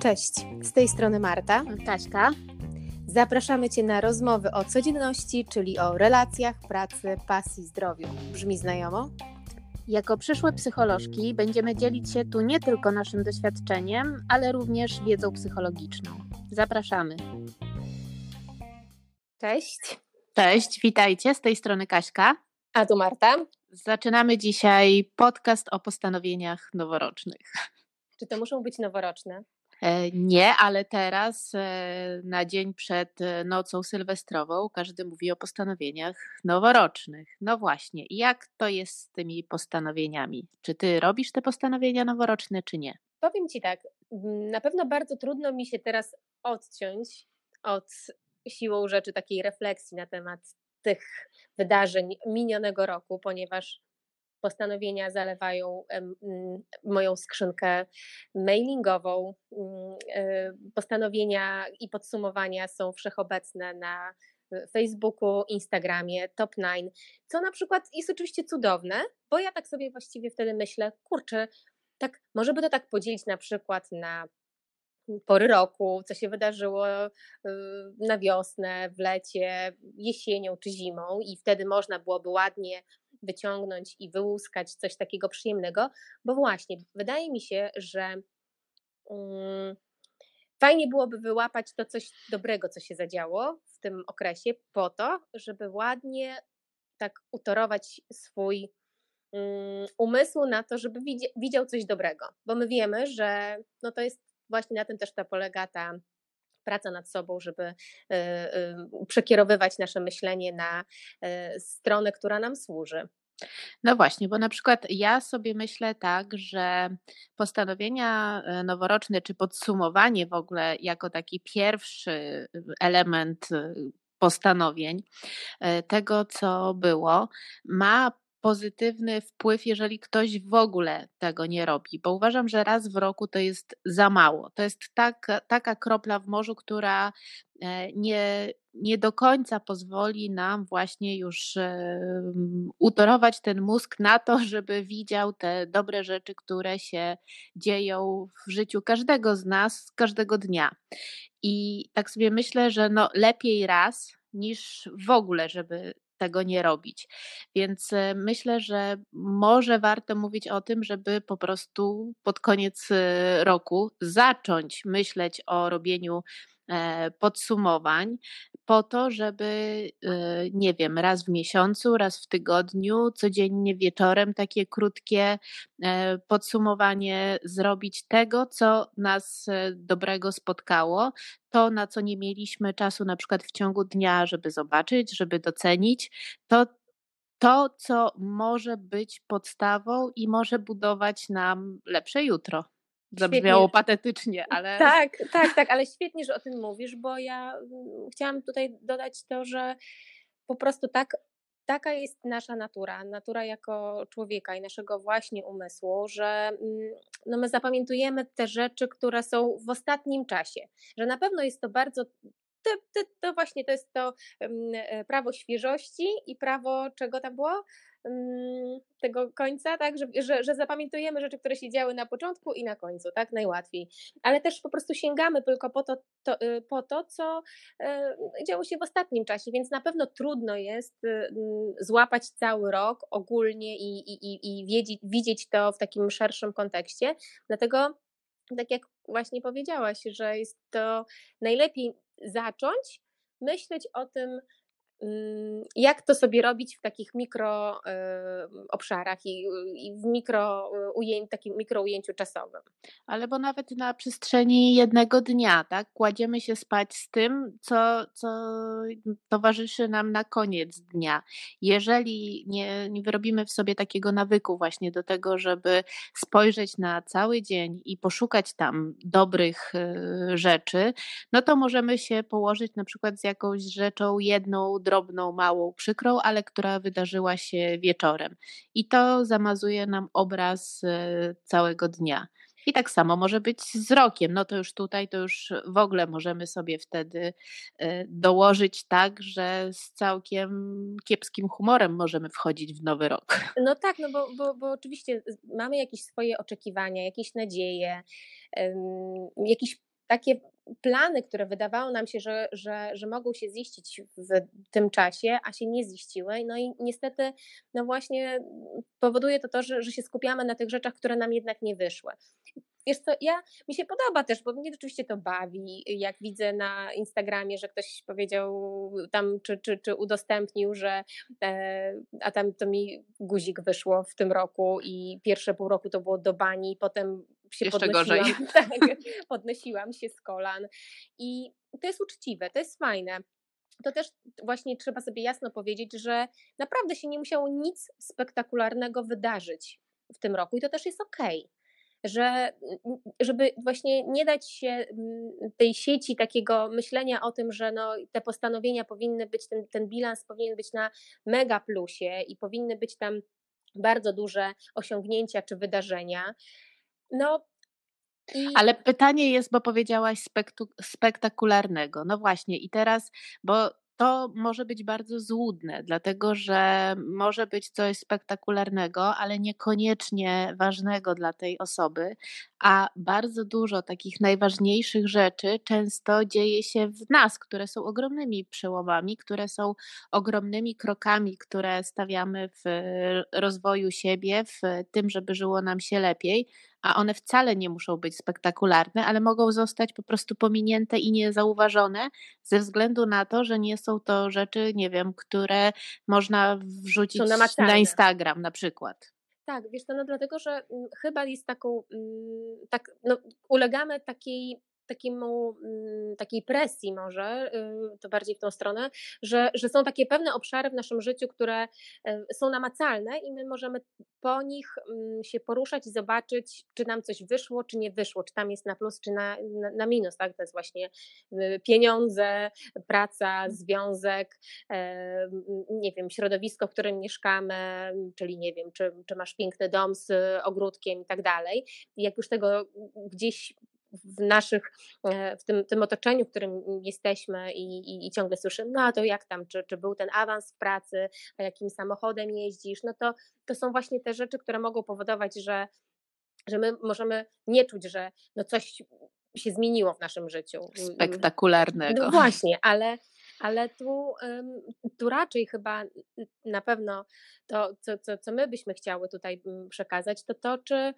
Cześć, z tej strony Marta. Kaśka. Zapraszamy Cię na rozmowy o codzienności, czyli o relacjach, pracy, pasji, zdrowiu. Brzmi znajomo? Jako przyszłe psycholożki będziemy dzielić się tu nie tylko naszym doświadczeniem, ale również wiedzą psychologiczną. Zapraszamy. Cześć. Cześć, witajcie. Z tej strony Kaśka. A tu Marta. Zaczynamy dzisiaj podcast o postanowieniach noworocznych. Czy to muszą być noworoczne? E, nie, ale teraz e, na dzień przed e, nocą sylwestrową każdy mówi o postanowieniach noworocznych. No właśnie, jak to jest z tymi postanowieniami? Czy ty robisz te postanowienia noworoczne, czy nie? Powiem ci tak, na pewno bardzo trudno mi się teraz odciąć od siłą rzeczy takiej refleksji na temat tych wydarzeń minionego roku, ponieważ postanowienia zalewają moją skrzynkę mailingową. Mm, e, postanowienia i podsumowania są wszechobecne na Facebooku, Instagramie, Top9, co na przykład jest oczywiście cudowne, bo ja tak sobie właściwie wtedy myślę, kurczę, tak, może by to tak podzielić na przykład na pory roku, co się wydarzyło y, na wiosnę, w lecie, jesienią czy zimą, i wtedy można byłoby ładnie wyciągnąć i wyłuskać coś takiego przyjemnego, bo właśnie wydaje mi się, że um, fajnie byłoby wyłapać to coś dobrego, co się zadziało w tym okresie, po to, żeby ładnie tak utorować swój um, umysł na to, żeby widział coś dobrego, bo my wiemy, że no to jest właśnie na tym też ta polega ta praca nad sobą, żeby y, y, przekierowywać nasze myślenie na y, stronę, która nam służy. No właśnie, bo na przykład ja sobie myślę tak, że postanowienia noworoczne, czy podsumowanie w ogóle jako taki pierwszy element postanowień tego, co było, ma pozytywny wpływ, jeżeli ktoś w ogóle tego nie robi, bo uważam, że raz w roku to jest za mało. To jest tak, taka kropla w morzu, która e, nie, nie do końca pozwoli nam właśnie już e, utorować ten mózg na to, żeby widział te dobre rzeczy, które się dzieją w życiu każdego z nas, każdego dnia. I tak sobie myślę, że no lepiej raz niż w ogóle, żeby tego nie robić. Więc e, myślę, że może warto mówić o tym, żeby po prostu pod koniec e, roku zacząć myśleć o robieniu podsumowań po to, żeby, e, nie wiem, raz w miesiącu, raz w tygodniu, codziennie wieczorem takie krótkie e, podsumowanie zrobić tego, co nas dobrego spotkało, to na co nie mieliśmy czasu na przykład w ciągu dnia, żeby zobaczyć, żeby docenić, to to, co może być podstawą i może budować nam lepsze jutro. Zabrzmiało świetnie. patetycznie, ale. Tak, tak, tak, ale świetnie, że o tym mówisz, bo ja mm, chciałam tutaj dodać to, że po prostu tak, taka jest nasza natura, natura jako człowieka i naszego właśnie umysłu, że mm, no my zapamiętujemy te rzeczy, które są w ostatnim czasie, że na pewno jest to bardzo to, to, to, właśnie to jest to e, prawo świeżości i prawo czego tam było? Mm, tego końca, tak, że, że, że zapamiętujemy rzeczy, które się działy na początku i na końcu, tak, najłatwiej. Ale też po prostu sięgamy tylko po to, to y, po to co y, działo się w ostatnim czasie, więc na pewno trudno jest y, mm, złapać cały rok ogólnie i, i, i wiedzieć, widzieć to w takim szerszym kontekście. Dlatego, tak jak właśnie powiedziałaś, że jest to najlepiej zacząć myśleć o tym, jak to sobie robić w takich mikro obszarach i, w mikro ujęciu, takim mikro ujęciu czasowym. Ale bo nawet na przestrzeni jednego dnia, tak, kładziemy się spać z tym, co, co towarzyszy nam na koniec dnia. Jeżeli nie, nie wyrobimy w sobie takiego nawyku właśnie do tego, żeby spojrzeć na cały dzień i poszukać tam dobrych rzeczy, no to możemy się położyć na przykład z jakąś rzeczą jedną, drobną, małą, przykrą, ale która wydarzyła się wieczorem. I to zamazuje nam obraz e, całego dnia. I tak samo może być z rokiem. No to już tutaj, to już w ogóle możemy sobie wtedy e, dołożyć tak, że z całkiem kiepskim humorem możemy wchodzić w nowy rok. No tak, no bo, bo, bo oczywiście mamy jakieś swoje oczekiwania, jakieś nadzieje, jakieś takie plany, które wydawało nam się, że, że, że mogą się ziścić w tym czasie, a się nie ziściły. No i niestety, no właśnie powoduje to to, że, że się skupiamy na tych rzeczach, które nam jednak nie wyszły. Wiesz co, ja, mi się podoba też, bo mnie oczywiście to bawi, jak widzę na Instagramie, że ktoś powiedział tam, czy, czy, czy udostępnił, że e, a tam to mi guzik wyszło w tym roku i pierwsze pół roku to było do bani, potem się Jeszcze podnosiłam, gorzej. tak, podnosiłam się z kolan i to jest uczciwe, to jest fajne to też właśnie trzeba sobie jasno powiedzieć, że naprawdę się nie musiało nic spektakularnego wydarzyć w tym roku i to też jest okej. Okay że żeby właśnie nie dać się mm, tej sieci takiego myślenia o tym, że no, te postanowienia powinny być, ten, ten bilans powinien być na mega plusie i powinny być tam bardzo duże osiągnięcia czy wydarzenia. No, i... Ale pytanie jest, bo powiedziałaś spektakularnego. No właśnie, i teraz, bo to może być bardzo złudne, dlatego że może być coś spektakularnego, ale niekoniecznie ważnego dla tej osoby, a bardzo dużo takich najważniejszych rzeczy często dzieje się w nas, które są ogromnymi przełomami, które są ogromnymi krokami, które stawiamy w rozwoju siebie, w tym, żeby żyło nam się lepiej a one wcale nie muszą być spektakularne, ale mogą zostać po prostu pominięte i niezauważone ze względu na to, że nie są to rzeczy, nie wiem, które można wrzucić na Instagram na przykład. Tak, wiesz to no dlatego, że mm, chyba jest taką, mm, tak, no, ulegamy takiej takiemu, mm, takiej presji może, y, to bardziej w tą stronę, że, że są takie pewne obszary w naszym życiu, które y, są namacalne i my możemy po nich mm, się poruszać i zobaczyć, czy nam coś wyszło, czy nie wyszło, czy tam jest na plus, czy na, na, na minus, tak? To jest właśnie y, pieniądze, praca, związek, e, nie wiem, środowisko, w którym mieszkamy, czyli nie wiem, czy, czy masz piękny dom z ogródkiem i tak dalej. Jak już tego gdzieś w naszych, e, w tym, tym otoczeniu, w którym jesteśmy i, i, i, ciągle słyszymy, no to jak tam, czy, czy był ten awans w pracy, a jakim samochodem jeździsz, no to, to są właśnie te rzeczy, które mogą powodować, że, że my możemy nie czuć, że no coś się zmieniło w naszym życiu. Spektakularnego. No właśnie, ale, ale tu, tu raczej chyba na pewno to, co, co, co my byśmy chciały tutaj przekazać, to to, czy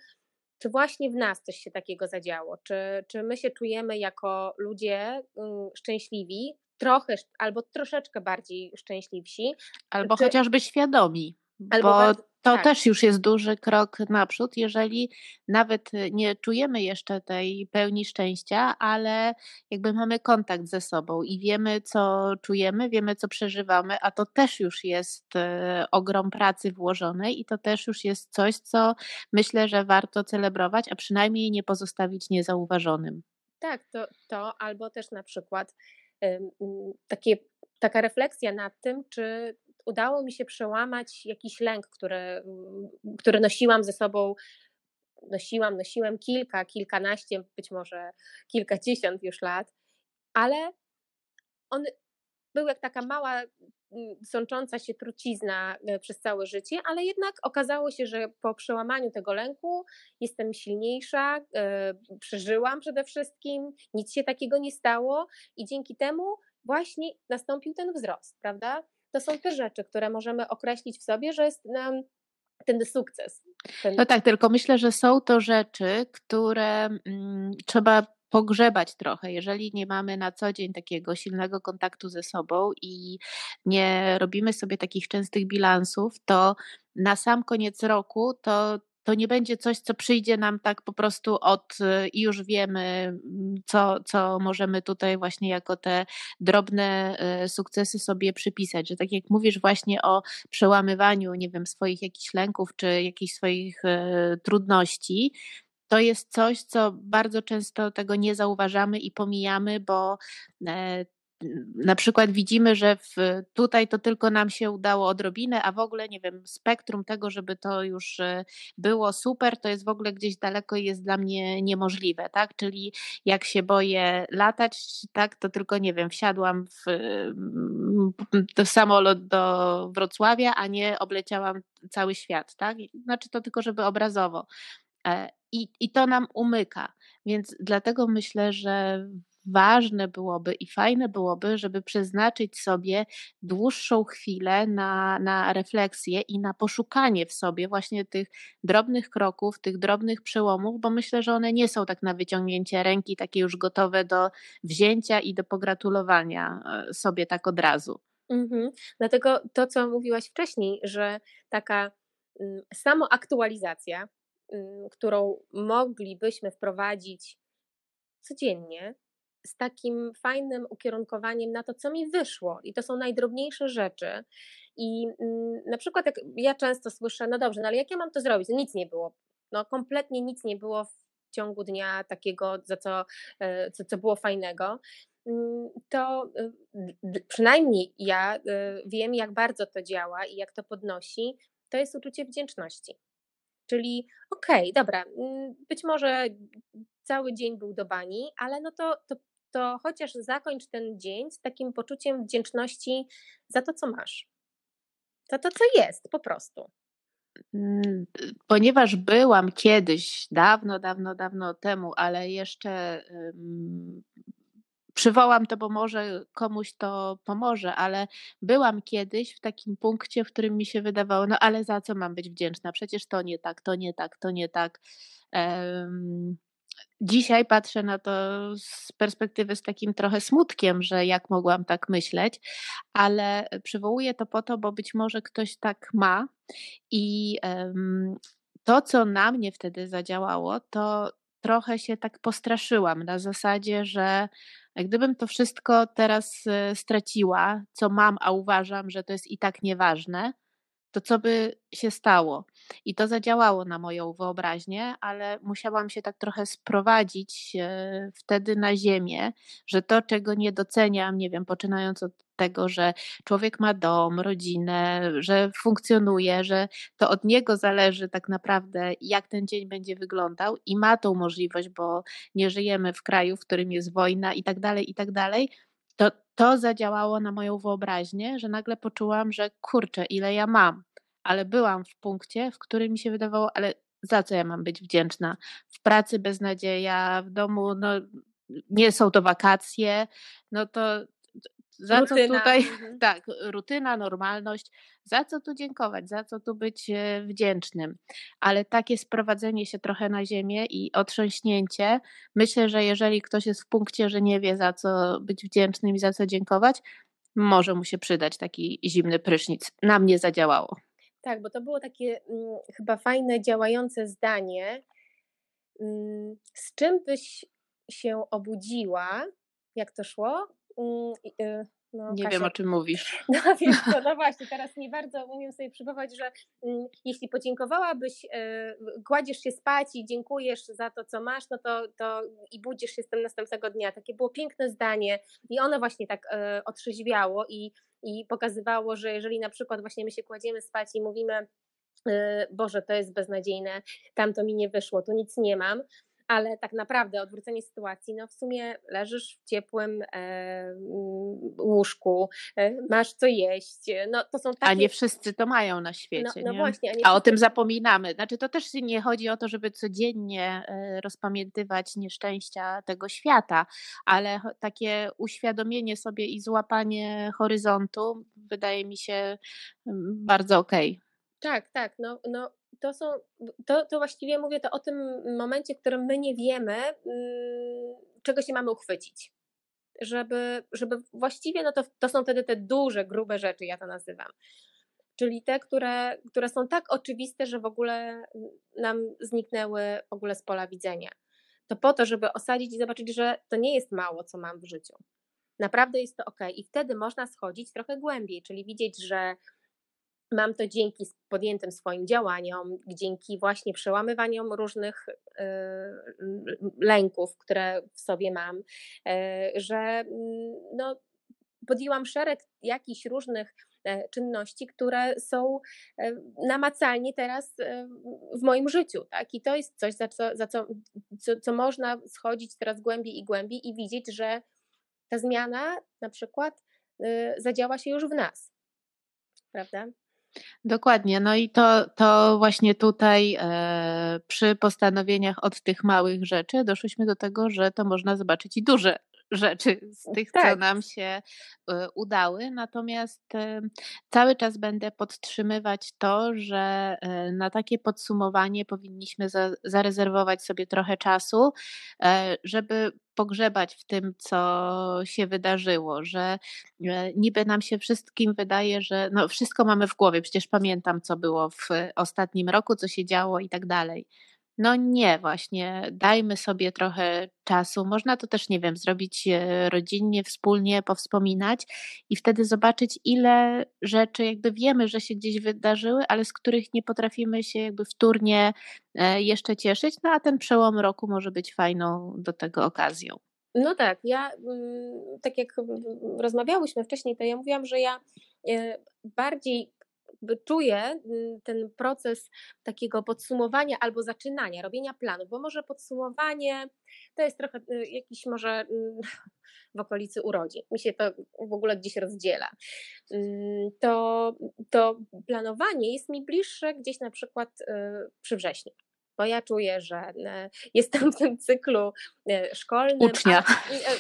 czy właśnie w nas coś się takiego zadziało? Czy, czy my się czujemy jako ludzie mm, szczęśliwi, trochę albo troszeczkę bardziej szczęśliwsi? Albo czy... chociażby świadomi. Albo bo to tak. też już jest duży krok naprzód, jeżeli nawet nie czujemy jeszcze tej pełni szczęścia, ale jakby mamy kontakt ze sobą i wiemy, co czujemy, wiemy, co przeżywamy, a to też już jest e, ogrom pracy włożonej i to też już jest coś, co myślę, że warto celebrować, a przynajmniej nie pozostawić niezauważonym. Tak, to, to albo też na przykład takie, taka refleksja nad tym, czy udało mi się przełamać jakiś lęk, który, który nosiłam ze sobą nosiłam, nosiłem kilka, kilkanaście, być może kilkadziesiąt już lat, ale on był jak taka mała, sącząca się trucizna e, przez całe życie, ale jednak okazało się, że po przełamaniu tego lęku jestem silniejsza, e, przeżyłam przede wszystkim, nic się takiego nie stało i dzięki temu właśnie nastąpił ten wzrost, prawda? To są te rzeczy, które możemy określić w sobie, że jest nam ten sukces. Ten... No tak, tylko myślę, że są to rzeczy, które mm, trzeba pogrzebać trochę. Jeżeli nie mamy na co dzień takiego silnego kontaktu ze sobą i nie robimy sobie takich częstych bilansów, to na sam koniec roku to to nie będzie coś, co przyjdzie nam tak po prostu od i już wiemy, mm, co, co możemy tutaj właśnie jako te drobne e, sukcesy sobie przypisać. Że tak jak mówisz właśnie o przełamywaniu, nie wiem, swoich jakichś lęków czy jakichś swoich e, trudności, to jest coś, co bardzo często tego nie zauważamy i pomijamy, bo e, na przykład widzimy, że w, tutaj to tylko nam się udało odrobinę, a w ogóle, nie wiem, spektrum tego, żeby to już e, było super, to jest w ogóle gdzieś daleko i jest dla mnie niemożliwe, tak? Czyli jak się boję latać, tak, to tylko, nie wiem, wsiadłam w, w samolot do Wrocławia, a nie obleciałam cały świat, tak? Znaczy to tylko, żeby obrazowo. E, I, I to nam umyka. Więc dlatego myślę, że ważne byłoby i fajne byłoby, żeby przeznaczyć sobie dłuższą chwilę na, na refleksję i na poszukanie w sobie właśnie tych drobnych kroków, tych drobnych przełomów, bo myślę, że one nie są tak na wyciągnięcie ręki, takie już gotowe do wzięcia i do pogratulowania e, sobie tak od razu. Mhm. Dlatego to, co mówiłaś wcześniej, że taka mm, samoaktualizacja, mm, którą moglibyśmy wprowadzić codziennie, z takim fajnym ukierunkowaniem na to, co mi wyszło. I to są najdrobniejsze rzeczy. I mm, na przykład, jak ja często słyszę, no dobrze, no ale jak ja mam to zrobić? No nic nie było. No kompletnie nic nie było w ciągu dnia takiego, za co, e, co, co było fajnego. Mm, to y, przynajmniej ja y, wiem, jak bardzo to działa i jak to podnosi. To jest uczucie wdzięczności. Czyli okej, okay, dobra, mm, być może cały dzień był do bani, ale no to, to to chociaż zakończ ten dzień z takim poczuciem wdzięczności za to, co masz. Za to, co jest, po prostu. Mm, ponieważ byłam kiedyś, dawno, dawno, dawno temu, ale jeszcze um, przywołam to, bo może komuś to pomoże, ale byłam kiedyś w takim punkcie, w którym mi się wydawało, no ale za co mam być wdzięczna? Przecież to nie tak, to nie tak, to nie tak. Um, Dzisiaj patrzę na to z perspektywy z takim trochę smutkiem, że jak mogłam tak myśleć, ale przywołuję to po to, bo być może ktoś tak ma i to, co na mnie wtedy zadziałało, to trochę się tak postraszyłam na zasadzie, że gdybym to wszystko teraz e, straciła, co mam, a uważam, że to jest i tak nieważne, to co by się stało? I to zadziałało na moją wyobraźnię, ale musiałam się tak trochę sprowadzić e, wtedy na ziemię, że to, czego nie doceniam, nie wiem, poczynając od tego, że człowiek ma dom, rodzinę, że funkcjonuje, że to od niego zależy tak naprawdę, jak ten dzień będzie wyglądał i ma tą możliwość, bo nie żyjemy w kraju, w którym jest wojna i tak dalej, i tak dalej to, to zadziałało na moją wyobraźnię, że nagle poczułam, że kurczę, ile ja mam. Ale byłam w punkcie, w którym mi się wydawało, ale za co ja mam być wdzięczna? W pracy beznadzieja, w domu, no nie są to wakacje, no to za rutyna. co tutaj, mhm. tak, rutyna, normalność, za co tu dziękować, za co tu być e, wdzięcznym. Ale takie sprowadzenie się trochę na ziemię i otrząśnięcie, myślę, że jeżeli ktoś jest w punkcie, że nie wie za co być wdzięcznym i za co dziękować, może mu się przydać taki zimny prysznic. Na mnie zadziałało. Tak, bo to było takie mm, chyba fajne, działające zdanie. Mm, z czym byś się obudziła, jak to szło? Mm, y, no, nie Kasia. wiem, o czym mówisz. No no właśnie, teraz nie bardzo umiem sobie przypomnieć, że mm, jeśli podziękowałabyś, e, kładziesz się spać i dziękujesz za to, co masz, no to, to i budzisz się z tym następnego dnia. Takie było piękne zdanie i ono właśnie tak e, otrzeźwiało i, i pokazywało, że jeżeli na przykład właśnie my się kładziemy spać i mówimy, e, Boże, to jest beznadziejne, tam to mi nie wyszło, tu nic nie mam, ale tak naprawdę odwrócenie sytuacji, no w sumie leżysz w ciepłym e, mm, łóżku, e, masz co jeść, no to są takie... A nie wszyscy to mają na świecie, no, no właśnie. A, a o tym zapominamy. Znaczy to też nie chodzi o to, żeby codziennie e, rozpamiętywać nieszczęścia tego świata, ale takie uświadomienie sobie i złapanie horyzontu wydaje mi się mm, bardzo okej. Okay. Tak, tak. No, no to są, to, to właściwie mówię to o tym momencie, w którym my nie wiemy, mm, czego się mamy uchwycić. Żeby, żeby właściwie, no to, to są wtedy te duże, grube rzeczy, ja to nazywam. Czyli te, które, które są tak oczywiste, że w ogóle nam zniknęły w ogóle z pola widzenia. To po to, żeby osadzić i zobaczyć, że to nie jest mało, co mam w życiu. Naprawdę jest to ok. I wtedy można schodzić trochę głębiej, czyli widzieć, że Mam to dzięki podjętym swoim działaniom, dzięki właśnie przełamywaniom różnych y, lęków, które w sobie mam, y, że mm, no, podjęłam szereg jakichś różnych e, czynności, które są e, namacalnie teraz e, w moim życiu, tak? I to jest coś, za co, za co, co, co można schodzić teraz głębiej i głębiej i widzieć, że ta zmiana na przykład zadziała się już w nas, prawda? Dokładnie. No i to, to właśnie tutaj e, przy postanowieniach od tych małych rzeczy doszliśmy do tego, że to można zobaczyć i duże rzeczy z tych, tak. co nam się e, udały. Natomiast e, cały czas będę podtrzymywać to, że e, na takie podsumowanie powinniśmy za, zarezerwować sobie trochę czasu, żeby pogrzebać w tym, co się wydarzyło, że niby nam się wszystkim wydaje, że no wszystko mamy w głowie, przecież pamiętam, co było w ostatnim roku, co się działo i tak dalej. No nie, właśnie dajmy sobie trochę czasu. Można to też, nie wiem, zrobić e, rodzinnie, wspólnie, powspominać i wtedy zobaczyć, ile rzeczy jakby wiemy, że się gdzieś wydarzyły, ale z których nie potrafimy się jakby wtórnie e, jeszcze cieszyć. No a ten przełom roku może być fajną do tego okazją. No tak, ja mm, tak jak rozmawiałyśmy wcześniej, to ja mówiłam, że ja e, bardziej czuję mm, ten proces takiego podsumowania albo zaczynania, robienia planów, bo może podsumowanie to jest trochę y, jakiś może mm, w okolicy urodzin. Mi się to w ogóle gdzieś rozdziela. Mm, to, to planowanie jest mi bliższe gdzieś na przykład y, przy wrześniu bo ja czuję, że y, jestem w tym cyklu szkolnym, ucznia.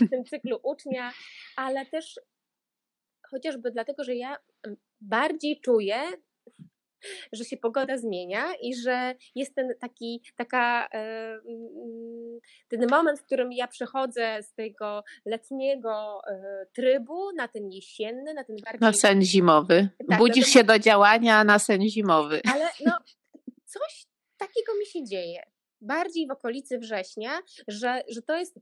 w tym cyklu ucznia, ale też chociażby dlatego, że ja bardziej czuję, że się pogoda zmienia i że jest ten taki, taka, e, mm, ten moment, w którym ja przechodzę z tego letniego e, trybu na ten jesienny, na ten bardziej... Na sen zimowy. Tak, Budzisz się do działania na sen zimowy. Ale no, coś takiego mi się dzieje bardziej w okolicy września, że, że to jest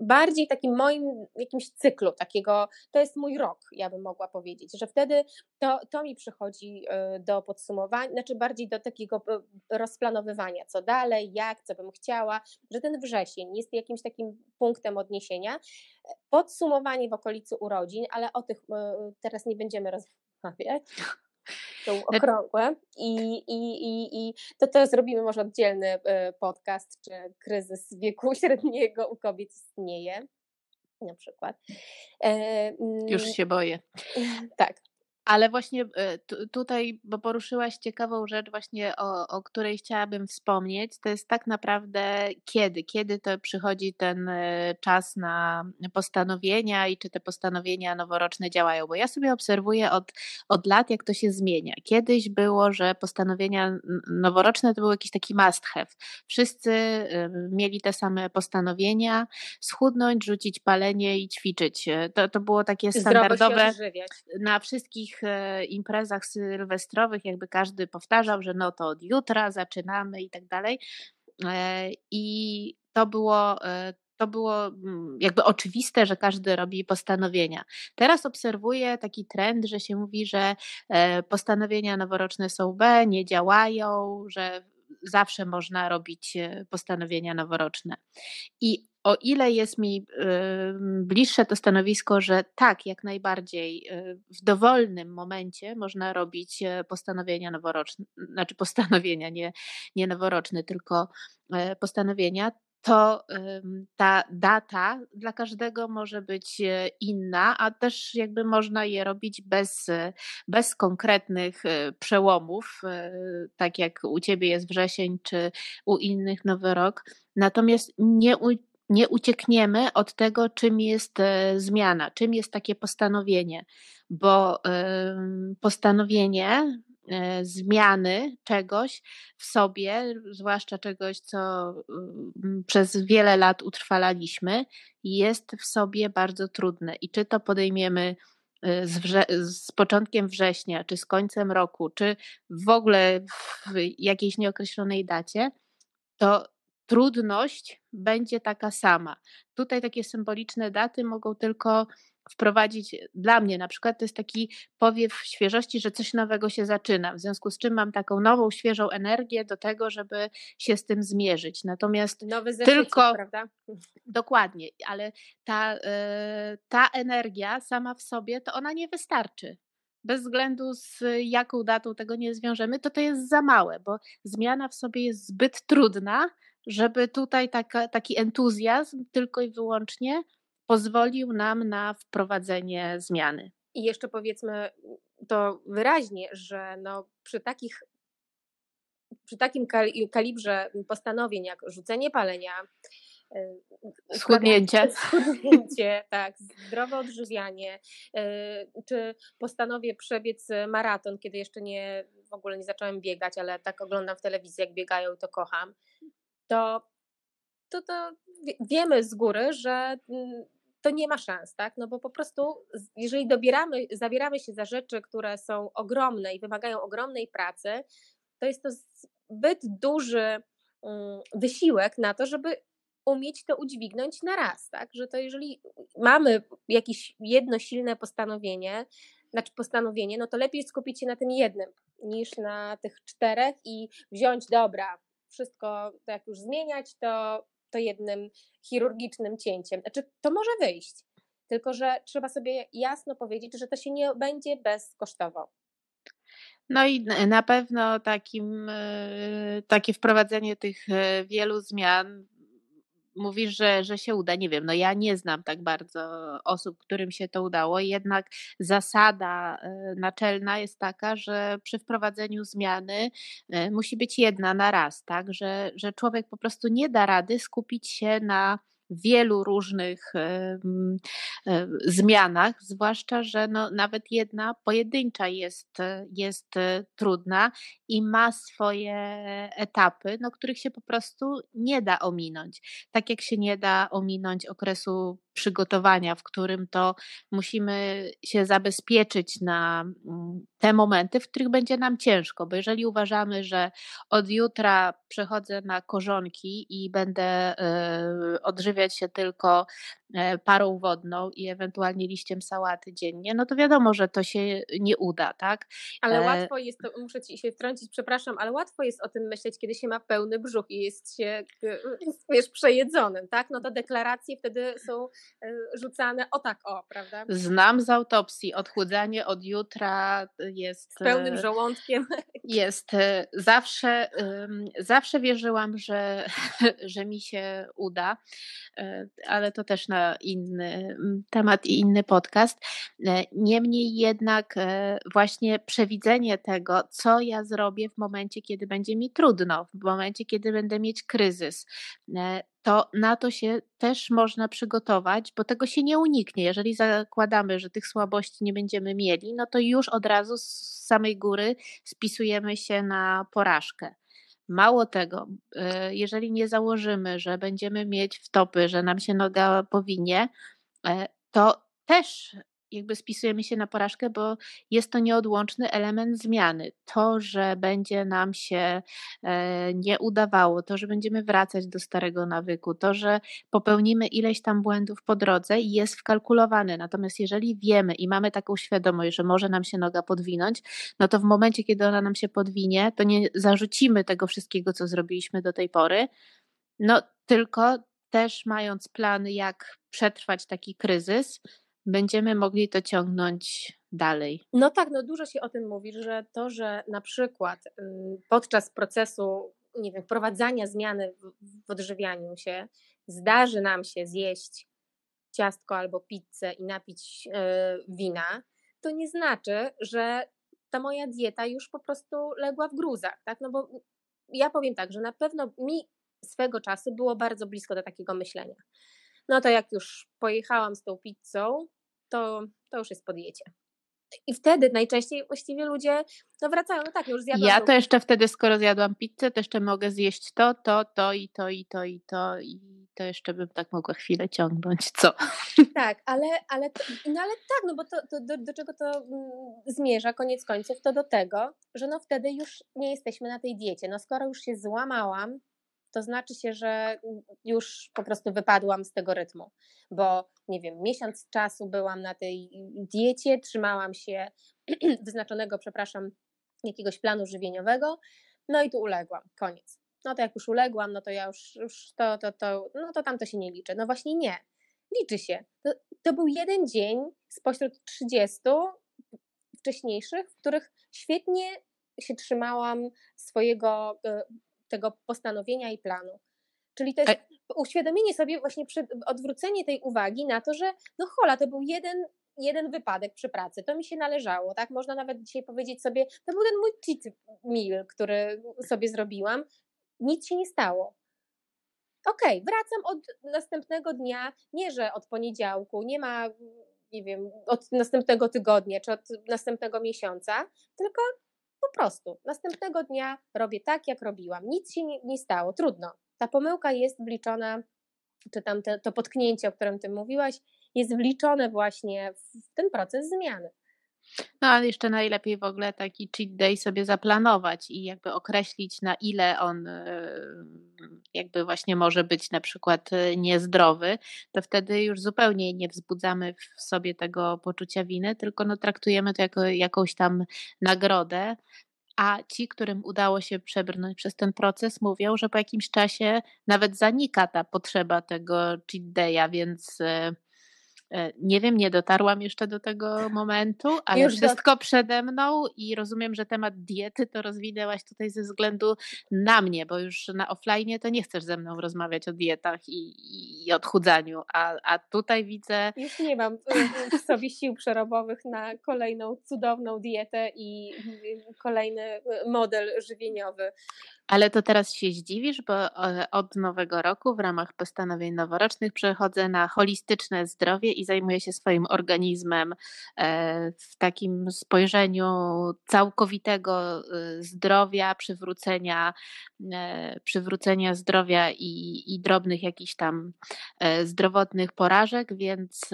bardziej takim moim jakimś cyklu, takiego, to jest mój rok, ja bym mogła powiedzieć, że wtedy to, to mi przychodzi y, do podsumowania, znaczy bardziej do takiego y, rozplanowywania, co dalej, jak, co bym chciała, że ten wrzesień jest jakimś takim punktem odniesienia. Podsumowanie w okolicy urodzin, ale o tych y, teraz nie będziemy rozmawiać są okrągłe i, i, i, i to, to zrobimy może oddzielny e, podcast, czy kryzys wieku średniego u kobiet istnieje na przykład. E, Już mm, się boję. Tak. Ale właśnie e, tutaj, bo poruszyłaś ciekawą rzecz, właśnie o, o której chciałabym wspomnieć, to jest tak naprawdę kiedy, kiedy to przychodzi ten e, czas na postanowienia i czy te postanowienia noworoczne działają. Bo ja sobie obserwuję od, od lat, jak to się zmienia. Kiedyś było, że postanowienia noworoczne to był jakiś taki must have. Wszyscy e, mieli te same postanowienia, schudnąć, rzucić palenie i ćwiczyć. To, to było takie standardowe na wszystkich E, imprezach sylwestrowych jakby każdy powtarzał, że no to od jutra zaczynamy i tak dalej. E, I to było, e, to było mm, jakby oczywiste, że każdy robi postanowienia. Teraz obserwuję taki trend, że się mówi, że postanowienia noworoczne są B, nie działają, że zawsze można robić postanowienia noworoczne. I o ile jest mi bliższe to stanowisko, że tak, jak najbardziej y, w dowolnym momencie można robić e, postanowienia noworoczne, znaczy postanowienia, nie, nie noworoczne, tylko e, postanowienia, to ta data dla każdego może być e, inna, a też jakby można je robić bez, bez konkretnych przełomów, tak jak u ciebie jest wrzesień, czy u innych nowy rok. Natomiast nie, nie uciekniemy od tego, czym jest e, zmiana, czym jest takie postanowienie, bo postanowienie e, zmiany czegoś w sobie, zwłaszcza czegoś, co przez wiele lat utrwalaliśmy, jest w sobie bardzo trudne. I czy to podejmiemy e, z, wrze- z, początkiem września, czy z końcem roku, czy w ogóle w jakiejś nieokreślonej dacie, to trudność będzie taka sama. Tutaj takie symboliczne daty mogą tylko wprowadzić, dla mnie na przykład to jest taki powiew świeżości, że coś nowego się zaczyna, w związku z czym mam taką nową, świeżą energię do tego, żeby się z tym zmierzyć. Natomiast Nowy zeszycik, tylko, prawda? Dokładnie, ale ta, e, ta energia sama w sobie, to ona nie wystarczy bez względu z jaką datą tego nie zwiążemy, to to jest za małe, bo zmiana w sobie jest zbyt trudna, żeby tutaj taka, taki entuzjazm tylko i wyłącznie pozwolił nam na wprowadzenie zmiany. I jeszcze powiedzmy to wyraźnie, że no przy takich przy takim kalibrze postanowień jak rzucenie palenia, y, Schudnięcie. Schudnięcie, tak, zdrowe odżywianie, y, czy postanowię przebiec maraton, kiedy jeszcze nie, w ogóle nie zacząłem biegać, ale tak oglądam w telewizji, jak biegają, to kocham, to, to, to wiemy z góry, że mm, to nie ma szans, tak? No bo po prostu, jeżeli dobieramy, zabieramy się za rzeczy, które są ogromne i wymagają ogromnej pracy, to jest to zbyt duży mm, wysiłek na to, żeby umieć to udźwignąć na raz, tak? Że to jeżeli mamy jakieś jedno silne postanowienie, znaczy postanowienie, no to lepiej skupić się na tym jednym niż na tych czterech i wziąć, dobra, wszystko to jak już zmieniać, to to jednym chirurgicznym cięciem. Znaczy, to może wyjść, tylko że trzeba sobie jasno powiedzieć, że to się nie będzie bezkosztowo. No i na pewno takim, e, takie wprowadzenie tych e, wielu zmian mówisz, że, że się uda. Nie wiem, no ja nie znam tak bardzo osób, którym się to udało, jednak zasada e, naczelna jest taka, że przy wprowadzeniu zmiany musi być jedna na raz, tak? Że, że człowiek po prostu nie da rady skupić się na wielu różnych e, zmianach, zwłaszcza, że no, nawet jedna pojedyncza jest, jest e, trudna i ma swoje etapy, no, których się po prostu nie da ominąć. Tak jak się nie da ominąć okresu przygotowania, w którym to musimy się zabezpieczyć na mm, te momenty, w których będzie nam ciężko, bo jeżeli uważamy, że od jutra przechodzę na korzonki i będę e, odżywiać się tylko E, parą wodną i ewentualnie liściem sałaty dziennie, no to wiadomo, że to się nie uda, tak? Ale e... łatwo jest, to, muszę ci się wtrącić, przepraszam, ale łatwo jest o tym myśleć, kiedy się ma pełny brzuch i jest się, wiesz, przejedzonym, tak? No to deklaracje wtedy są rzucane o tak o, prawda? Znam z autopsji, odchudzanie od jutra jest... Z pełnym e, żołądkiem. Jest, zawsze, zawsze wierzyłam, że, że mi się uda, ale to też na inny mm, temat i inny podcast. Niemniej jednak właśnie przewidzenie tego, co ja zrobię w momencie, kiedy będzie mi trudno, w momencie, kiedy będę mieć kryzys, to na to się też można przygotować, bo tego się nie uniknie. Jeżeli zakładamy, że tych słabości nie będziemy mieli, no to już od razu z samej góry spisujemy się na porażkę. Mało tego, y, jeżeli nie założymy, że będziemy mieć wtopy, że nam się noga powinie, e, to też jakby spisujemy się na porażkę, bo jest to nieodłączny element zmiany. To, że będzie nam się e, nie udawało, to, że będziemy wracać do starego nawyku, to, że popełnimy ileś tam błędów po drodze, jest wkalkulowane. Natomiast jeżeli wiemy i mamy taką świadomość, że może nam się noga podwinąć, no to w momencie, kiedy ona nam się podwinie, to nie zarzucimy tego wszystkiego, co zrobiliśmy do tej pory, no tylko też mając plan, jak przetrwać taki kryzys, będziemy mogli to ciągnąć dalej. No tak, no dużo się o tym mówi, że to, że na przykład podczas procesu, nie wiem, wprowadzania zmiany w odżywianiu się, zdarzy nam się zjeść ciastko albo pizzę i napić e, wina, to nie znaczy, że ta moja dieta już po prostu legła w gruzach, tak? No bo ja powiem tak, że na pewno mi swego czasu było bardzo blisko do takiego myślenia. No to jak już pojechałam z tą pizzą, to, to już jest podjecie. I wtedy najczęściej właściwie ludzie no wracają, no tak, już zjadłam. Ja to jeszcze wtedy, skoro zjadłam pizzę, to jeszcze mogę zjeść to, to, to i to, i to, i to, i to jeszcze bym tak mogła chwilę ciągnąć, co? Tak, ale, ale, no ale tak, no bo to, to do, do, czego to mm, zmierza koniec końców, to do tego, że no wtedy już nie jesteśmy na tej diecie. No skoro już się złamałam, to znaczy się, że już po prostu wypadłam z tego rytmu, bo nie wiem, miesiąc czasu byłam na tej diecie, trzymałam się wyznaczonego, przepraszam, jakiegoś planu żywieniowego, no i tu uległam, koniec. No to jak już uległam, no to ja już, już to, to, to, no to tam to się nie liczy. No właśnie nie, liczy się. To, to był jeden dzień spośród 30 wcześniejszych, w których świetnie się trzymałam swojego e, tego postanowienia i planu. Czyli to jest uświadomienie sobie, właśnie odwrócenie tej uwagi na to, że no hola, to był jeden, jeden wypadek przy pracy, to mi się należało, tak? Można nawet dzisiaj powiedzieć sobie, to był ten mój cheat meal, który sobie zrobiłam, nic się nie stało. Okej, okay, wracam od następnego dnia, nie że od poniedziałku, nie ma, nie wiem, od następnego tygodnia czy od następnego miesiąca, tylko po prostu następnego dnia robię tak, jak robiłam. Nic się nie, nie stało, trudno. Ta pomyłka jest wliczona, czy tam te, to potknięcie, o którym ty mówiłaś, jest wliczone właśnie w ten proces zmiany. No ale jeszcze najlepiej w ogóle taki cheat day sobie zaplanować i jakby określić na ile on e, jakby właśnie może być na przykład e, niezdrowy, to wtedy już zupełnie nie wzbudzamy w sobie tego poczucia winy, tylko no traktujemy to jako jakąś tam nagrodę. A ci, którym udało się przebrnąć przez ten proces, mówią, że po jakimś czasie nawet zanika ta potrzeba tego cheat day'a, więc e, nie wiem, nie dotarłam jeszcze do tego momentu, ale Już wszystko do... przede mną i rozumiem, że temat diety to rozwinęłaś tutaj ze względu na mnie, bo już na offline to nie chcesz ze mną rozmawiać o dietach i, i odchudzaniu, a, a tutaj widzę. Już nie mam w sobie sił przerobowych na kolejną cudowną dietę i kolejny model żywieniowy. Ale to teraz się zdziwisz, bo e, od nowego roku w ramach postanowień noworocznych przechodzę na holistyczne zdrowie i zajmuję się swoim organizmem e, w takim spojrzeniu całkowitego e, zdrowia, przywrócenia, przywrócenia zdrowia i, i drobnych jakichś tam zdrowotnych porażek, więc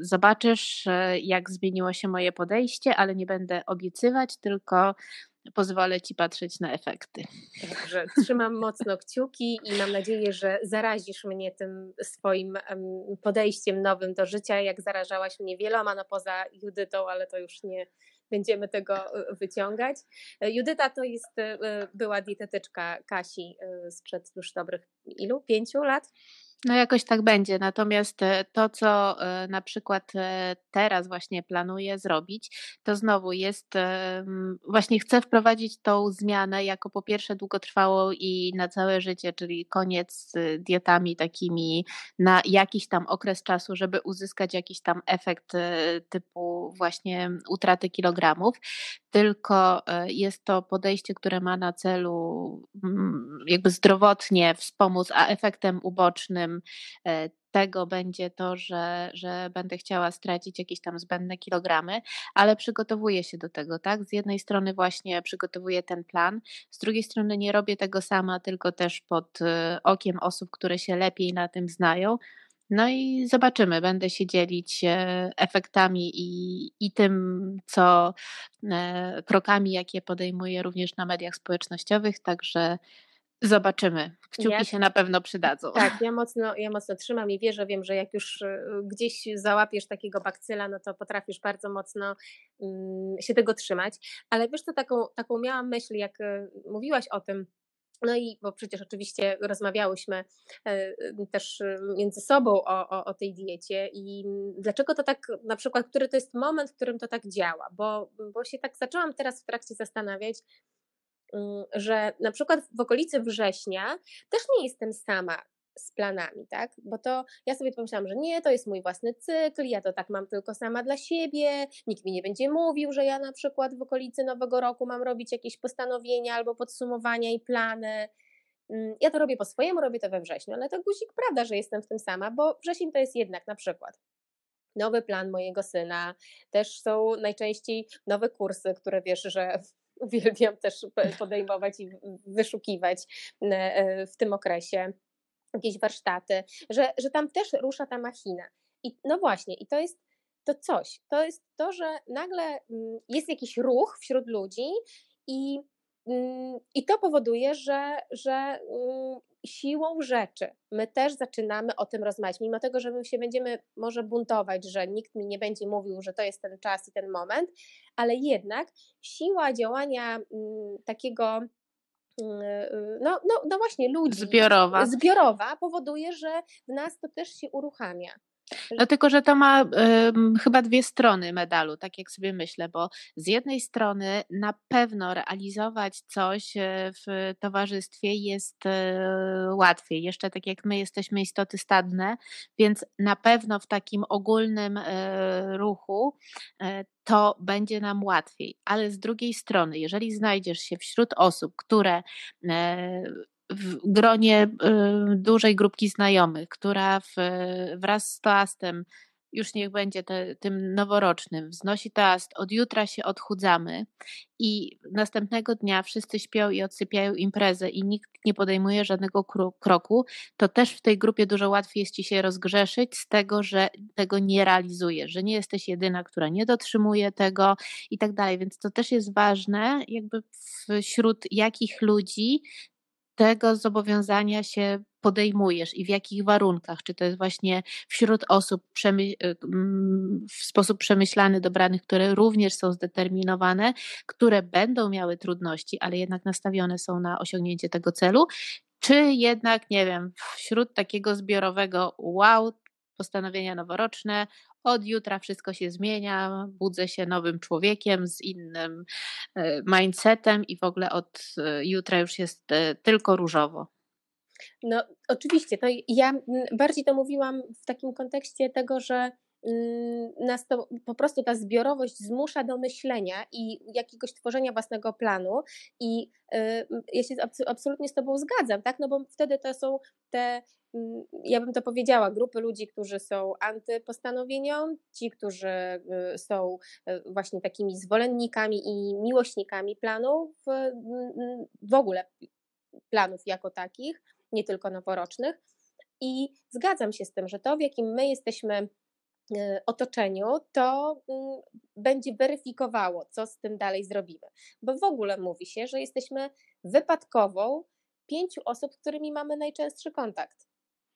zobaczysz, jak zmieniło się moje podejście, ale nie będę obiecywać, tylko pozwolę Ci patrzeć na efekty. Dobrze, trzymam mocno kciuki i mam nadzieję, że zarazisz mnie tym swoim podejściem nowym do życia, jak zarażałaś mnie wieloma, no poza Judytą, ale to już nie będziemy tego e, wyciągać. E, Judyta to jest, e, była dietetyczka Kasi sprzed już dobrych ilu? Pięciu lat? No jakoś tak będzie. Natomiast e, to, co e, na przykład e, teraz właśnie planuję zrobić, to znowu jest, właśnie chcę wprowadzić tą zmianę jako po pierwsze długotrwałą i na całe życie, czyli koniec z dietami takimi na jakiś tam okres czasu, żeby uzyskać jakiś tam efekt typu właśnie utraty kilogramów tylko jest to podejście, które ma na celu jakby zdrowotnie wspomóc, a efektem ubocznym E, tego będzie to, że, że będę chciała stracić jakieś tam zbędne kilogramy, ale przygotowuję się do tego, tak? Z jednej strony właśnie przygotowuję ten plan, z drugiej strony nie robię tego sama, tylko też pod e, okiem osób, które się lepiej na tym znają. No i zobaczymy, będę się dzielić e, efektami i, i tym, co krokami, jakie podejmuję również na mediach społecznościowych, także Zobaczymy. Kciuki ja, się na pewno przydadzą. Tak, ja mocno, ja mocno trzymam i wierzę, wiem, że jak już y, gdzieś załapiesz takiego bakcyla, no to potrafisz bardzo mocno um, się tego trzymać. Ale wiesz, to taką, taką miałam myśl, jak y, mówiłaś o tym, no i bo przecież oczywiście rozmawiałyśmy y, też między sobą o, o, o, tej diecie i dlaczego to tak, na przykład, który to jest moment, w którym to tak działa, bo, bo się tak zaczęłam teraz w trakcie zastanawiać, że na przykład w okolicy września też nie jestem sama z planami, tak? Bo to ja sobie pomyślałam, że nie, to jest mój własny cykl, ja to tak mam tylko sama dla siebie, nikt mi nie będzie mówił, że ja na przykład w okolicy Nowego Roku mam robić jakieś postanowienia albo podsumowania i plany. Mm, ja to robię po swojemu, robię to we wrześniu, ale to guzik prawda, że jestem w tym sama, bo wrzesień to jest jednak na przykład nowy plan mojego syna, też są najczęściej nowe kursy, które wiesz, że uwielbiam też podejmować i wyszukiwać e, w tym okresie jakieś warsztaty, że, że tam też rusza ta machina. I no właśnie, i to jest to coś. To jest to, że nagle mm, jest jakiś ruch wśród ludzi i i to powoduje, że, że mm, siłą rzeczy my też zaczynamy o tym rozmawiać, mimo tego, że my się będziemy może buntować, że nikt mi nie będzie mówił, że to jest ten czas i ten moment, ale jednak siła działania takiego no, no, no właśnie ludzi. Zbiorowa. Zbiorowa powoduje, że w nas to też się uruchamia. No tylko, że to ma chyba dwie strony medalu, tak jak sobie myślę, bo z jednej strony na pewno realizować coś e, w towarzystwie jest y, łatwiej. Jeszcze tak jak my jesteśmy istoty stadne, więc na pewno w takim ogólnym y, ruchu to będzie nam łatwiej. Ale z drugiej strony, jeżeli znajdziesz się wśród osób, które w gronie y, dużej grupki znajomych, która w, wraz z toastem już niech będzie te, tym noworocznym, wznosi toast, od jutra się odchudzamy i następnego dnia wszyscy śpią i odsypiają imprezę i nikt nie podejmuje żadnego kroku, to też w tej grupie dużo łatwiej jest ci się rozgrzeszyć z tego, że tego nie realizujesz, że nie jesteś jedyna, która nie dotrzymuje tego i tak dalej. Więc to też jest ważne, jakby wśród jakich ludzi tego zobowiązania się podejmujesz i w jakich warunkach? Czy to jest właśnie wśród osób y, w sposób przemyślany dobranych, które również są zdeterminowane, które będą miały trudności, ale jednak nastawione są na osiągnięcie tego celu? Czy jednak, nie wiem, wśród takiego zbiorowego wow, postanowienia noworoczne, od jutra wszystko się zmienia, budzę się nowym człowiekiem z innym e, mindsetem i w ogóle od e, jutra już jest e, tylko różowo. No, oczywiście. To ja bardziej to mówiłam w takim kontekście tego, że nas to po prostu ta zbiorowość zmusza do myślenia i jakiegoś tworzenia własnego planu i ja się absolutnie z Tobą zgadzam, tak? No bo wtedy to są te Mm, ja bym to powiedziała, grupy ludzi, którzy są antypostanowieniom, ci, którzy y, są y, właśnie takimi zwolennikami i miłośnikami planów, w ogóle planów jako takich, nie tylko noworocznych. I zgadzam się z tym, że to, w jakim my jesteśmy y, otoczeniu, to mm, będzie weryfikowało, co z tym dalej zrobimy. Bo w ogóle mówi się, że jesteśmy wypadkową pięciu osób, z którymi mamy najczęstszy kontakt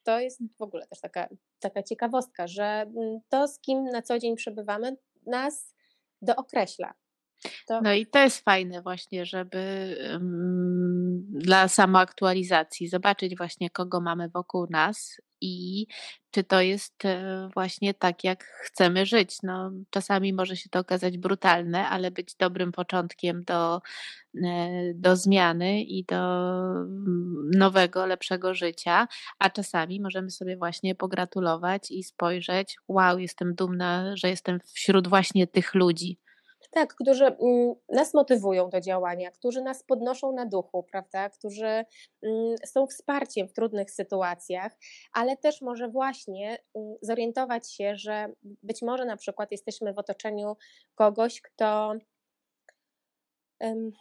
to jest w ogóle też taka, taka ciekawostka, że mm, to, z kim na co dzień przebywamy, nas dookreśla. To... No i to jest fajne właśnie, żeby dla samoaktualizacji zobaczyć właśnie kogo mamy wokół nas i czy to jest e, właśnie tak, jak chcemy żyć. No, czasami może się to okazać brutalne, ale być dobrym początkiem do, e, do zmiany i do mm, nowego, lepszego życia, a czasami możemy sobie właśnie pogratulować i spojrzeć, wow, jestem dumna, że jestem wśród właśnie tych ludzi. Tak, którzy mm, nas motywują do działania, którzy nas podnoszą na duchu, prawda? Którzy mm, są wsparciem w trudnych sytuacjach, ale też może właśnie mm, zorientować się, że być może na przykład jesteśmy w otoczeniu kogoś, kto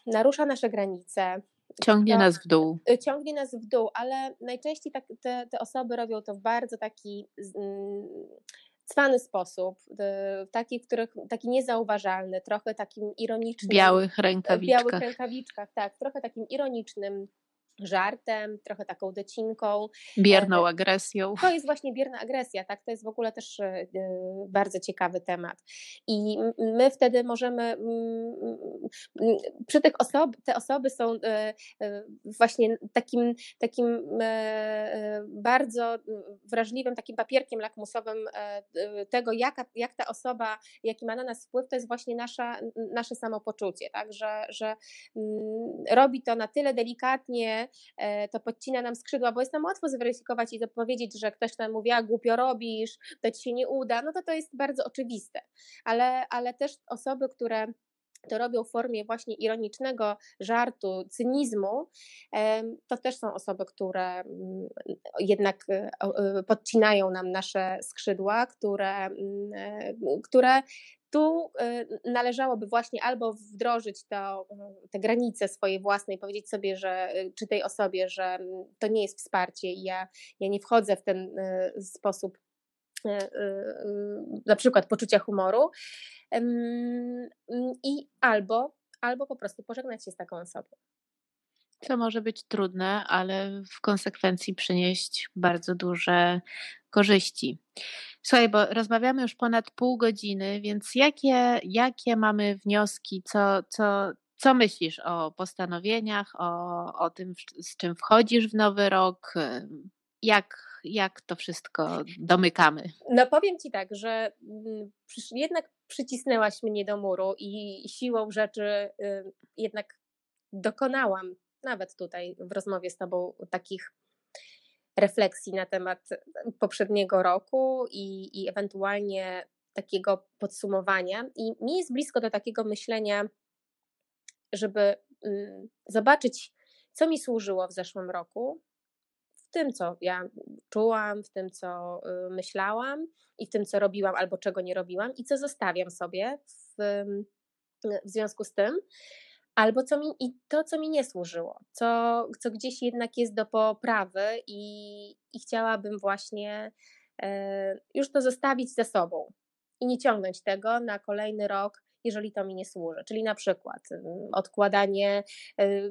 narusza nasze granice, Ciągnie nas w dół. Y, ciągnie nas w dół, ale najczęściej tak, te, te osoby robią to w bardzo taki cwany sposób, y, taki, w których, taki niezauważalny, trochę takim ironicznym. Białych rękawiczkach. Białych rękawiczkach, tak, trochę takim ironicznym żartem, trochę taką docinką. Bierną agresją. To jest właśnie bierna agresja, tak? To jest w ogóle też e, bardzo ciekawy temat. I my wtedy możemy, przy tych osob, te osoby są e, e, właśnie takim, takim bardzo wrażliwym, takim papierkiem lakmusowym tego, jaka, jak ta osoba, jaki ma na nas wpływ, to jest właśnie nasza, nasze samopoczucie, tak? Że, że robi to na tyle delikatnie, E, to podcina nam skrzydła, bo jest nam łatwo zweryfikować i powiedzieć, że ktoś nam mówi, a głupio robisz, to ci się nie uda, no to to jest bardzo oczywiste, ale, ale też osoby, które to robią w formie właśnie ironicznego żartu, cynizmu, to też są osoby, które mm, jednak e, e, podcinają nam nasze skrzydła, które, mm, które tu y, należałoby właśnie albo wdrożyć to, y, te granice swojej własnej, powiedzieć sobie, że y, czy tej osobie, że to nie jest wsparcie i ja, ja nie wchodzę w ten sposób na przykład poczucia humoru i albo, albo po prostu pożegnać się z taką osobą. Co może być trudne, ale w konsekwencji przynieść bardzo duże korzyści. Słuchaj, bo rozmawiamy już ponad pół godziny, więc jakie, jakie mamy wnioski, co, co, co myślisz o postanowieniach, o, o tym, z czym wchodzisz w nowy rok? Jak, jak to wszystko domykamy? No powiem Ci tak, że mm, jednak przycisnęłaś mnie do muru i siłą rzeczy y, jednak dokonałam, nawet tutaj w rozmowie z Tobą, takich refleksji na temat poprzedniego roku i, i ewentualnie takiego podsumowania. I mi jest blisko do takiego myślenia, żeby mm, zobaczyć, co mi służyło w zeszłym roku, w tym, co ja czułam, w tym, co y, myślałam i w tym, co robiłam albo czego nie robiłam i co zostawiam sobie w, w związku z tym, albo co mi, i to, co mi nie służyło, co, co gdzieś jednak jest do poprawy i, i chciałabym właśnie e, już to zostawić za sobą i nie ciągnąć tego na kolejny rok, jeżeli to mi nie służy. Czyli na przykład odkładanie e,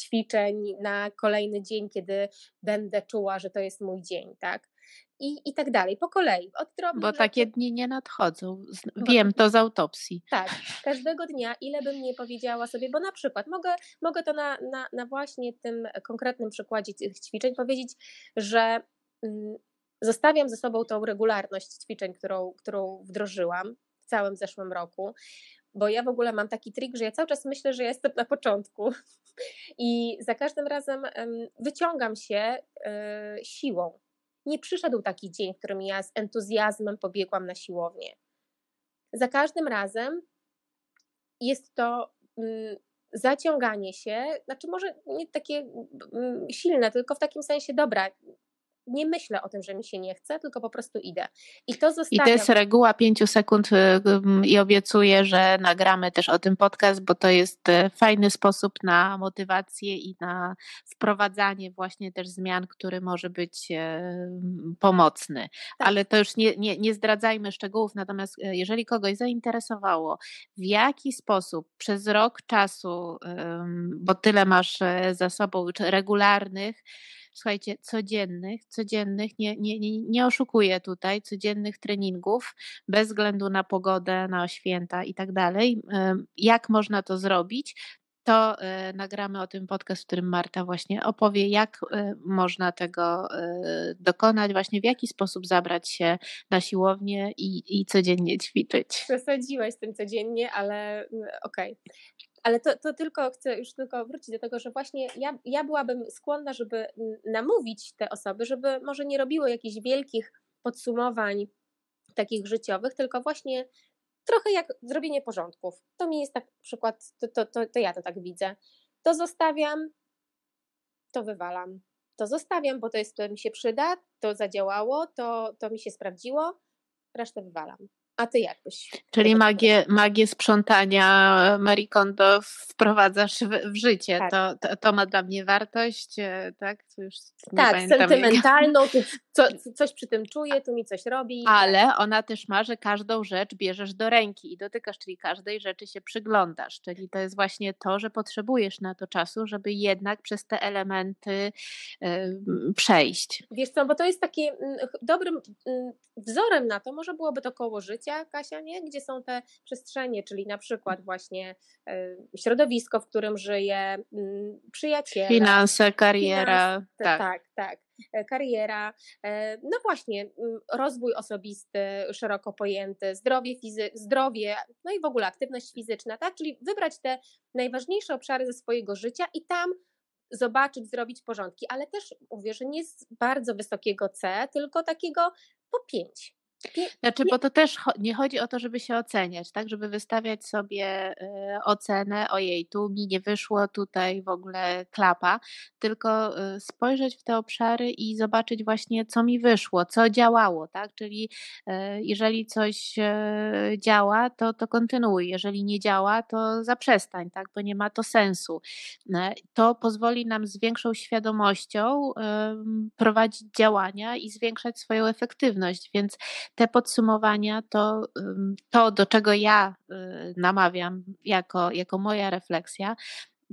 ćwiczeń na kolejny dzień, kiedy będę czuła, że to jest mój dzień, tak? I, i tak dalej, po kolei. Od Bo rzeczy. takie dni nie nadchodzą. Wiem to z autopsji. Tak, każdego dnia, ile bym nie powiedziała sobie, bo na przykład mogę, mogę to na, na, na właśnie tym konkretnym przykładzie tych ćwiczeń powiedzieć, że mm, zostawiam ze sobą tą regularność ćwiczeń, którą, którą wdrożyłam w całym zeszłym roku bo ja w ogóle mam taki trik, że ja cały czas myślę, że ja jestem na początku i za każdym razem wyciągam się e, siłą nie przyszedł taki dzień, w którym ja z entuzjazmem pobiegłam na siłownię. Za każdym razem jest to mm, zaciąganie się, znaczy może nie takie mm, silne, tylko w takim sensie, dobra, nie myślę o tym, że mi się nie chce, tylko po prostu idę. I to zostawiam. I to jest reguła pięciu sekund y, i obiecuję, że nagramy też o tym podcast, bo to jest y, fajny sposób na motywację i na wprowadzanie właśnie też zmian, który może być y, pomocny. Tak. Ale to już nie, nie, nie zdradzajmy szczegółów, natomiast jeżeli kogoś zainteresowało, w jaki sposób przez rok czasu, bo tyle masz za sobą regularnych, słuchajcie, codziennych, codziennych, nie, nie, nie, oszukuję tutaj, codziennych treningów, bez względu na pogodę, na święta i tak dalej. Jak można to zrobić? to y, nagramy o tym podcast, w którym Marta właśnie opowie, jak y, można tego y, dokonać, właśnie w jaki sposób zabrać się na siłownię i, i codziennie ćwiczyć. Przesadziłaś tym codziennie, ale mm, okej. Okay. Ale to, to tylko chcę już tylko wrócić do tego, że właśnie ja, ja byłabym skłonna, żeby namówić te osoby, żeby może nie robiły jakichś wielkich podsumowań takich życiowych, tylko właśnie trochę jak zrobienie porządków. To mi jest tak przykład, to, to, to, to ja to tak widzę. To zostawiam, to wywalam. To zostawiam, bo to jest, to mi się przyda, to zadziałało, to, to mi się sprawdziło, resztę wywalam. A ty jak byś? Czyli magię, magię sprzątania Marie Kondo wprowadzasz w, w życie. Tak. To, to, to, ma dla mnie wartość, e, tak? To już tak, sentymentalną, co, coś przy tym czuję, tu mi coś robi. Ale ona też ma, że każdą rzecz bierzesz do ręki i dotykasz, czyli każdej rzeczy się przyglądasz. Czyli to jest właśnie to, że potrzebujesz na to czasu, żeby jednak przez te elementy przejść. Wiesz co, bo to jest taki mm, dobrym mm, wzorem na to, może byłoby to koło życia, Kasia, nie? Gdzie są te przestrzenie, czyli na przykład właśnie środowisko, w którym żyję, mm, przyjaciele. Finanse, kariera. Tak. tak, tak. E, kariera, e, no właśnie, mm, rozwój osobisty, szeroko pojęty, zdrowie, fizy- zdrowie, no i w ogóle aktywność fizyczna, tak? Czyli wybrać te najważniejsze obszary ze swojego życia i tam zobaczyć, zrobić porządki, ale też mówię, że nie z bardzo wysokiego C, tylko takiego po pięć. Znaczy, bo to też nie chodzi o to, żeby się oceniać, tak? Żeby wystawiać sobie y, ocenę, ojej, tu mi nie wyszło, tutaj w ogóle klapa, tylko y, spojrzeć w te obszary i zobaczyć właśnie, co mi wyszło, co działało, tak? Czyli y, jeżeli coś działa, to, to kontynuuj, jeżeli nie działa, to zaprzestań, tak? Bo nie ma to sensu. To pozwoli nam z większą świadomością prowadzić działania i zwiększać swoją efektywność, więc te podsumowania to, to do czego ja y, namawiam jako, jako moja refleksja,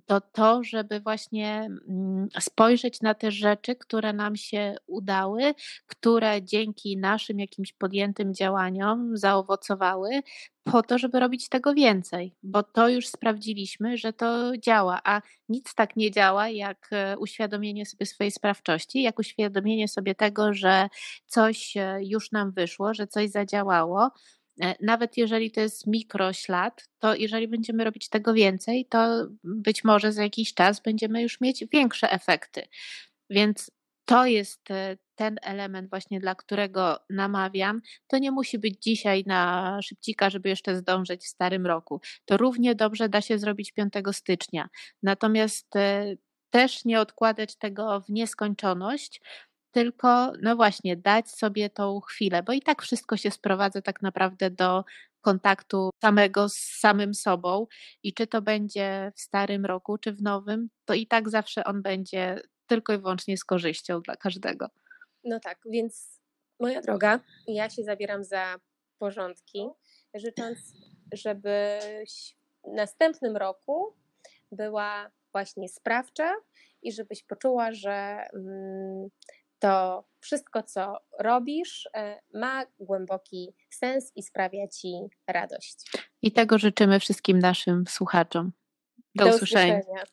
to to, żeby właśnie mm, spojrzeć na te rzeczy, które nam się udały, które dzięki naszym jakimś podjętym działaniom zaowocowały, po to, żeby robić tego więcej, bo to już sprawdziliśmy, że to działa, a nic tak nie działa jak e, uświadomienie sobie swojej sprawczości, jak uświadomienie sobie tego, że coś e, już nam wyszło, że coś zadziałało nawet jeżeli to jest mikroślad, to jeżeli będziemy robić tego więcej, to być może za jakiś czas będziemy już mieć większe efekty. Więc to jest e, ten element właśnie, dla którego namawiam. To nie musi być dzisiaj na szybcika, żeby jeszcze zdążyć w starym roku. To równie dobrze da się zrobić 5 stycznia. Natomiast e, też nie odkładać tego w nieskończoność, tylko no właśnie dać sobie tą chwilę, bo i tak wszystko się sprowadza tak naprawdę do kontaktu samego z samym sobą i czy to będzie w starym roku, czy w nowym, to i tak zawsze on będzie tylko i wyłącznie z korzyścią dla każdego. No tak, więc moja droga, ja się zabieram za porządki, życząc, żebyś w następnym roku była właśnie sprawcza i żebyś poczuła, że mm, to wszystko, co robisz, e, ma głęboki sens i sprawia ci radość. I tego życzymy wszystkim naszym słuchaczom. Do, Do usłyszenia. usłyszenia.